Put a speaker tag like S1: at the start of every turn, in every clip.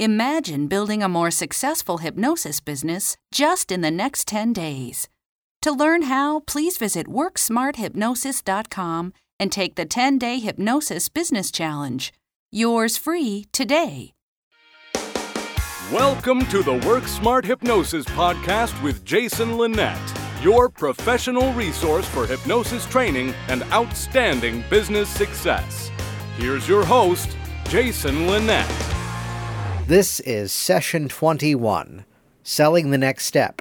S1: Imagine building a more successful hypnosis business just in the next 10 days. To learn how, please visit WorkSmartHypnosis.com and take the 10 day Hypnosis Business Challenge. Yours free today.
S2: Welcome to the Work Smart Hypnosis Podcast with Jason Linett, your professional resource for hypnosis training and outstanding business success. Here's your host, Jason Linett.
S3: This is session 21 Selling the Next Step.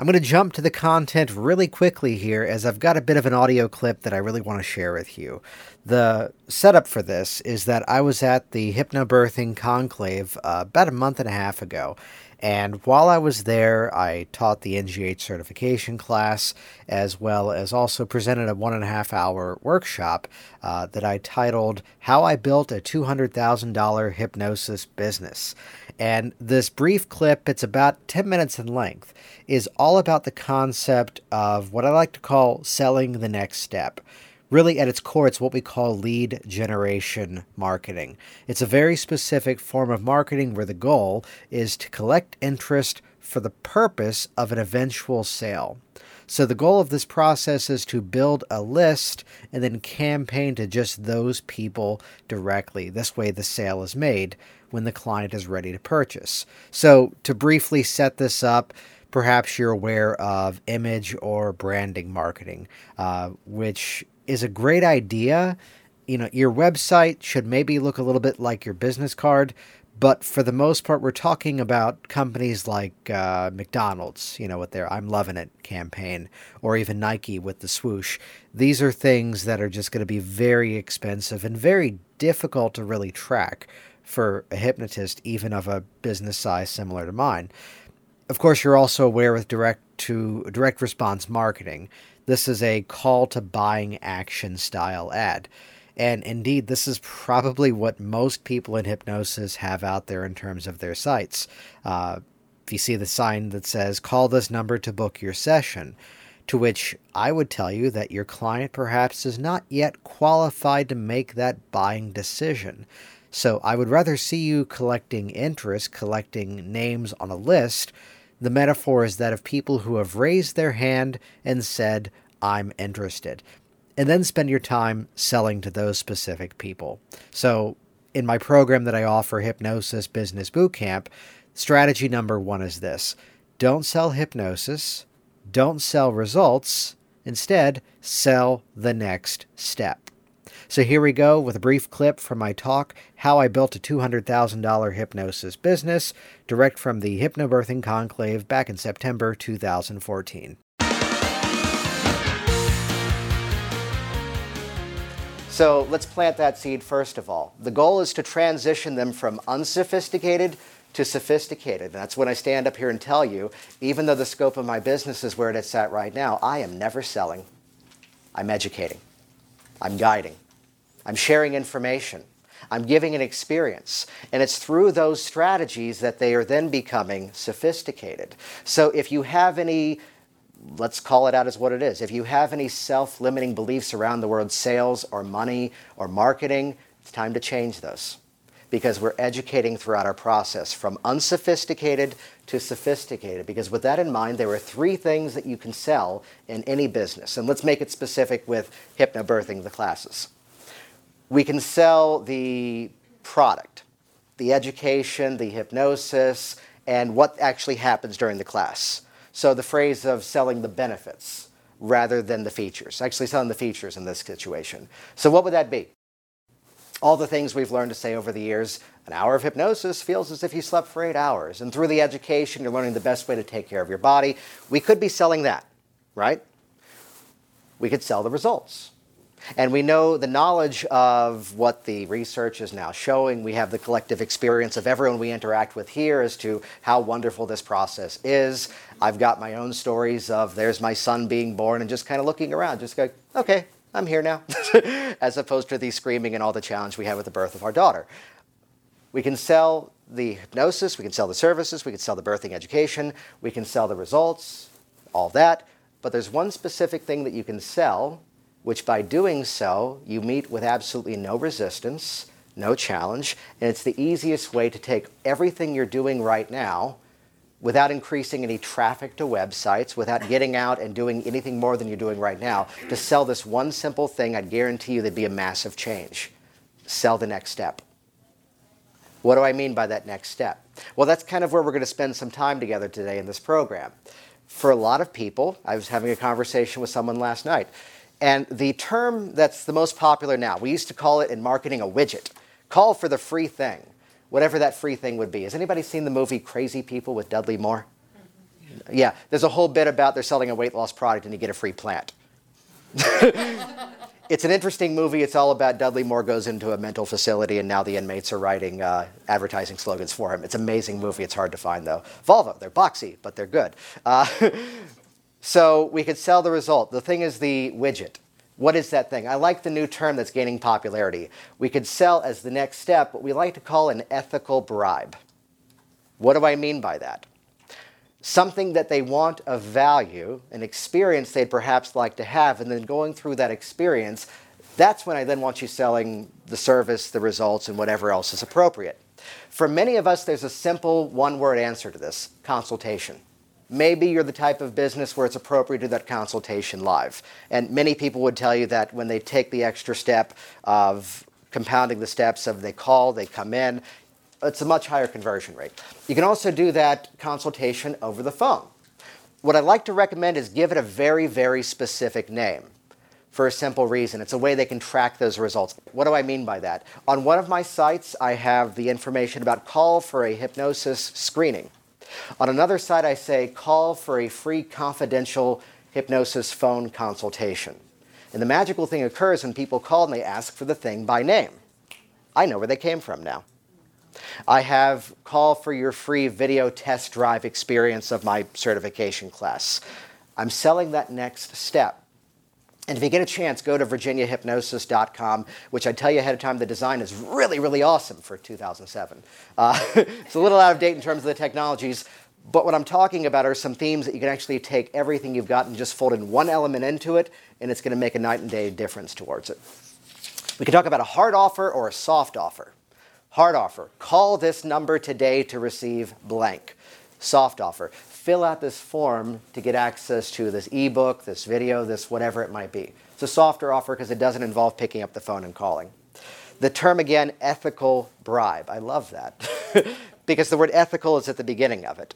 S3: I'm going to jump to the content really quickly here as I've got a bit of an audio clip that I really want to share with you. The setup for this is that I was at the Hypnobirthing Conclave uh, about a month and a half ago, and while I was there, I taught the NGH certification class, as well as also presented a one and a half hour workshop uh, that I titled How I Built a $200,000 Hypnosis Business. And this brief clip, it's about 10 minutes in length, is all about the concept of what I like to call selling the next step really at its core, it's what we call lead generation marketing. It's a very specific form of marketing where the goal is to collect interest for the purpose of an eventual sale. So, the goal of this process is to build a list and then campaign to just those people directly. This way, the sale is made when the client is ready to purchase. So, to briefly set this up, perhaps you're aware of image or branding marketing, uh, which is a great idea. You know, your website should maybe look a little bit like your business card, but for the most part, we're talking about companies like uh, McDonald's, you know, with their I'm Loving It campaign, or even Nike with the swoosh. These are things that are just going to be very expensive and very difficult to really track for a hypnotist, even of a business size similar to mine. Of course, you're also aware with direct to direct response marketing. This is a call to buying action style ad. And indeed, this is probably what most people in hypnosis have out there in terms of their sites. Uh, if you see the sign that says, call this number to book your session, to which I would tell you that your client perhaps is not yet qualified to make that buying decision. So I would rather see you collecting interest, collecting names on a list, the metaphor is that of people who have raised their hand and said, I'm interested. And then spend your time selling to those specific people. So, in my program that I offer, Hypnosis Business Bootcamp, strategy number one is this don't sell hypnosis, don't sell results, instead, sell the next step. So here we go with a brief clip from my talk, How I Built a $200,000 Hypnosis Business, direct from the Hypnobirthing Conclave back in September 2014. So let's plant that seed first of all. The goal is to transition them from unsophisticated to sophisticated. And that's when I stand up here and tell you, even though the scope of my business is where it's at right now, I am never selling. I'm educating. I'm guiding. I'm sharing information. I'm giving an experience. And it's through those strategies that they are then becoming sophisticated. So if you have any, let's call it out as what it is, if you have any self limiting beliefs around the word sales or money or marketing, it's time to change those. Because we're educating throughout our process from unsophisticated to sophisticated. Because with that in mind, there are three things that you can sell in any business. And let's make it specific with hypnobirthing the classes we can sell the product, the education, the hypnosis, and what actually happens during the class. So the phrase of selling the benefits rather than the features, actually selling the features in this situation. So what would that be? All the things we've learned to say over the years. An hour of hypnosis feels as if you slept for eight hours. And through the education, you're learning the best way to take care of your body. We could be selling that, right? We could sell the results. And we know the knowledge of what the research is now showing. We have the collective experience of everyone we interact with here as to how wonderful this process is. I've got my own stories of there's my son being born and just kind of looking around, just going, okay, I'm here now, as opposed to the screaming and all the challenge we have with the birth of our daughter. We can sell the hypnosis, we can sell the services, we can sell the birthing education, we can sell the results, all that. But there's one specific thing that you can sell which by doing so, you meet with absolutely no resistance, no challenge, and it's the easiest way to take everything you're doing right now without increasing any traffic to websites, without getting out and doing anything more than you're doing right now, to sell this one simple thing, I'd guarantee you there'd be a massive change. Sell the next step. What do I mean by that next step? Well, that's kind of where we're going to spend some time together today in this program. For a lot of people, I was having a conversation with someone last night, and the term that's the most popular now, we used to call it in marketing a widget. Call for the free thing whatever that free thing would be. Has anybody seen the movie Crazy People with Dudley Moore? Yeah, there's a whole bit about they're selling a weight loss product and you get a free plant. it's an interesting movie. It's all about Dudley Moore goes into a mental facility and now the inmates are writing uh, advertising slogans for him. It's an amazing movie. It's hard to find though. Volvo, they're boxy, but they're good. Uh, so we could sell the result. The thing is the widget. What is that thing? I like the new term that's gaining popularity. We could sell as the next step what we like to call an ethical bribe. What do I mean by that? Something that they want of value, an experience they'd perhaps like to have, and then going through that experience, that's when I then want you selling the service, the results, and whatever else is appropriate. For many of us, there's a simple one word answer to this consultation. Maybe you're the type of business where it's appropriate to do that consultation live. And many people would tell you that when they take the extra step of compounding the steps of they call, they come in, it's a much higher conversion rate. You can also do that consultation over the phone. What I'd like to recommend is give it a very, very specific name for a simple reason. It's a way they can track those results. What do I mean by that? On one of my sites, I have the information about call for a hypnosis screening. On another side, I say call for a free confidential hypnosis phone consultation. And the magical thing occurs when people call and they ask for the thing by name. I know where they came from now. I have call for your free video test drive experience of my certification class. I'm selling that next step. And if you get a chance, go to virginiahypnosis.com, which I tell you ahead of time, the design is really, really awesome for 2007. Uh, it's a little out of date in terms of the technologies, but what I'm talking about are some themes that you can actually take everything you've got and just fold in one element into it, and it's going to make a night and day difference towards it. We can talk about a hard offer or a soft offer. Hard offer, call this number today to receive blank. Soft offer, fill out this form to get access to this ebook, this video, this whatever it might be. It's a softer offer because it doesn't involve picking up the phone and calling. The term again, ethical bribe. I love that because the word ethical is at the beginning of it.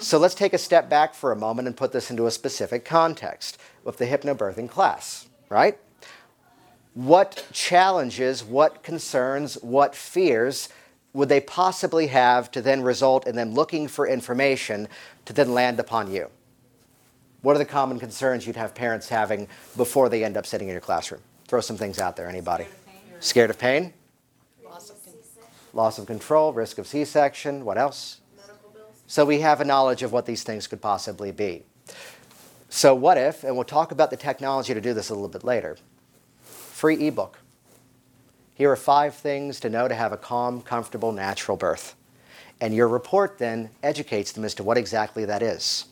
S3: So let's take a step back for a moment and put this into a specific context with the hypnobirthing class, right? What challenges, what concerns, what fears would they possibly have to then result in them looking for information to then land upon you? What are the common concerns you'd have parents having before they end up sitting in your classroom? Throw some things out there, anybody. Scared of pain? Loss of, Loss of control, risk of C section. What else? Medical bills. So we have a knowledge of what these things could possibly be. So, what if, and we'll talk about the technology to do this a little bit later, free ebook. Here are five things to know to have a calm, comfortable, natural birth. And your report then educates them as to what exactly that is.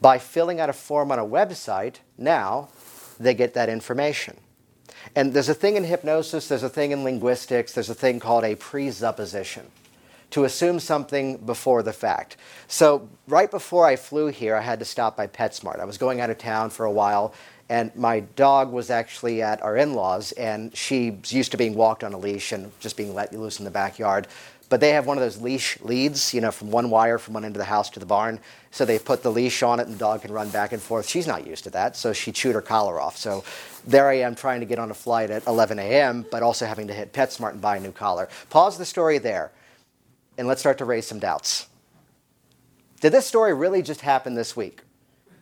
S3: By filling out a form on a website, now they get that information. And there's a thing in hypnosis, there's a thing in linguistics, there's a thing called a presupposition to assume something before the fact. So, right before I flew here, I had to stop by PetSmart. I was going out of town for a while, and my dog was actually at our in-laws and she's used to being walked on a leash and just being let loose in the backyard. But they have one of those leash leads you know from one wire from one end of the house to the barn. So they put the leash on it and the dog can run back and forth. She's not used to that so she chewed her collar off. So there i am trying to get on a flight at 11 a.m but also having to hit petsmart and buy a new collar. Pause the story there and let's start to raise some doubts. Did this story really just happen this week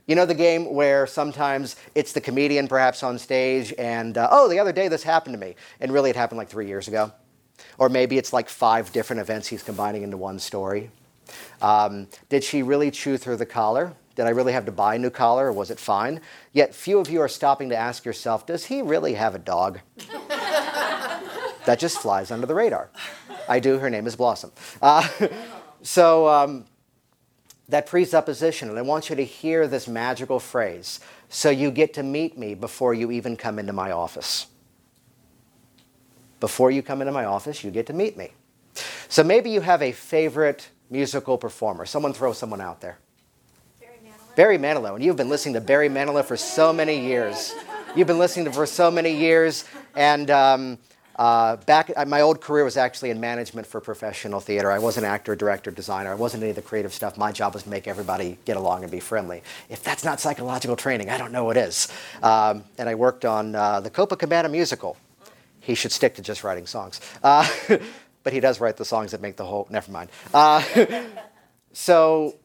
S3: you know the game where sometimes it's the comedian perhaps on stage and, uh, oh, the other day this happened to me. And really it happened like three years ago. Or maybe it's like five different events he's combining into one story. Um, did she really chew through the collar? Did I really have to buy a new collar or was it fine? Yet few of you are stopping to ask yourself, does he really have a dog? that just flies under the radar. I do. Her name is Blossom. Uh, so, um, that presupposition, and I want you to hear this magical phrase so you get to meet me before you even come into my office. Before you come into my office, you get to meet me. So maybe you have a favorite musical performer. Someone throw someone out there. Barry Manilow. Barry Manilow. And you've been listening to Barry Manilow for so many years. You've been listening to for so many years. And um, uh, back, uh, my old career was actually in management for professional theater. I wasn't actor, director, designer. I wasn't any of the creative stuff. My job was to make everybody get along and be friendly. If that's not psychological training, I don't know what is. Um, and I worked on uh, the Copacabana musical. He should stick to just writing songs. Uh, but he does write the songs that make the whole. Never mind. Uh, so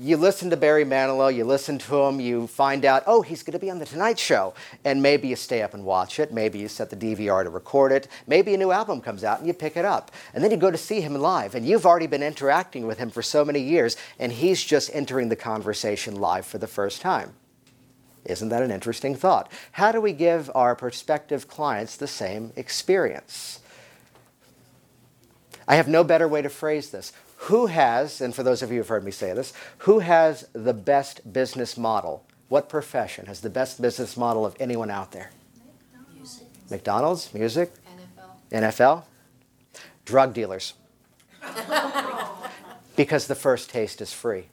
S3: you listen to Barry Manilow, you listen to him, you find out, oh, he's going to be on The Tonight Show. And maybe you stay up and watch it. Maybe you set the DVR to record it. Maybe a new album comes out and you pick it up. And then you go to see him live. And you've already been interacting with him for so many years, and he's just entering the conversation live for the first time. Isn't that an interesting thought? How do we give our prospective clients the same experience? I have no better way to phrase this who has, and for those of you who've heard me say this, who has the best business model? What profession has the best business model of anyone out there? McDonald's, music, NFL, NFL? drug dealers. because the first taste is free.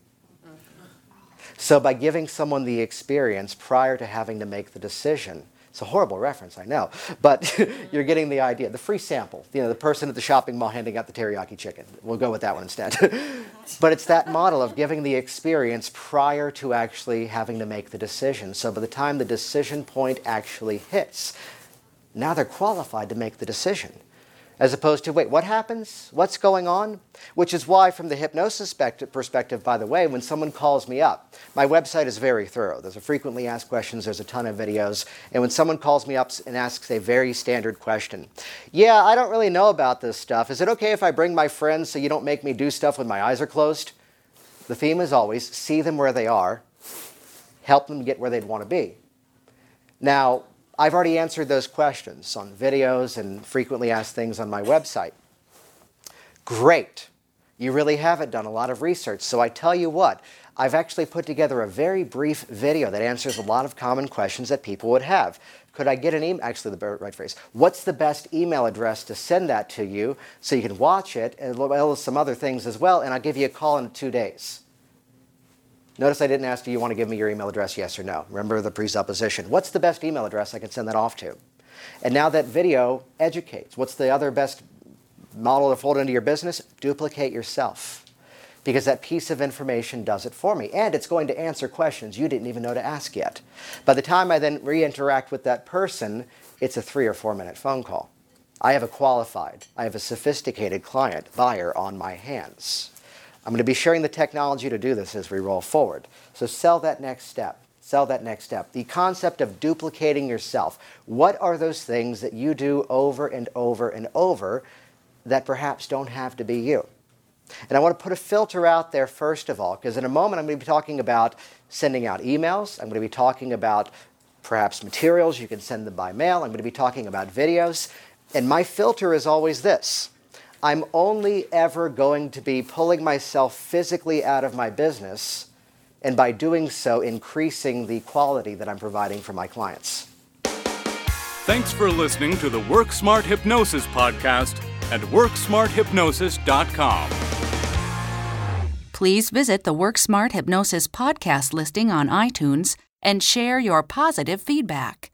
S3: So, by giving someone the experience prior to having to make the decision, it's a horrible reference, I know, but you're getting the idea. The free sample, you know, the person at the shopping mall handing out the teriyaki chicken. We'll go with that one instead. but it's that model of giving the experience prior to actually having to make the decision. So by the time the decision point actually hits, now they're qualified to make the decision as opposed to, wait, what happens? What's going on? Which is why, from the hypnosis perspective, by the way, when someone calls me up, my website is very thorough. There's a frequently asked questions, there's a ton of videos. And when someone calls me up and asks a very standard question, yeah, I don't really know about this stuff. Is it okay if I bring my friends so you don't make me do stuff when my eyes are closed? The theme is always see them where they are, help them get where they'd want to be. Now, I've already answered those questions on videos and frequently asked things on my website. Great. You really haven't done a lot of research. So I tell you what, I've actually put together a very brief video that answers a lot of common questions that people would have. Could I get an email? Actually, the right phrase. What's the best email address to send that to you so you can watch it, as well as some other things as well, and I'll give you a call in two days. Notice I didn't ask, do you want to give me your email address, yes or no? Remember the presupposition. What's the best email address I can send that off to? And now that video educates. What's the other best model to fold into your business? Duplicate yourself. Because that piece of information does it for me. And it's going to answer questions you didn't even know to ask yet. By the time I then re interact with that person, it's a three or four minute phone call. I have a qualified, I have a sophisticated client, buyer on my hands. I'm going to be sharing the technology to do this as we roll forward. So sell that next step. Sell that next step. The concept of duplicating yourself. What are those things that you do over and over and over that perhaps don't have to be you? And I want to put a filter out there first of all, because in a moment I'm going to be talking about sending out emails. I'm going to be talking about perhaps materials. You can send them by mail. I'm going to be talking about videos. And my filter is always this I'm only ever going to be pulling myself physically out of my business, and by doing so, increasing the quality that I'm providing for my clients.
S2: Thanks for listening to the Work Smart Hypnosis podcast at WorkSmartHypnosis.com.
S1: Please visit the Work Smart Hypnosis podcast listing on iTunes and share your positive feedback.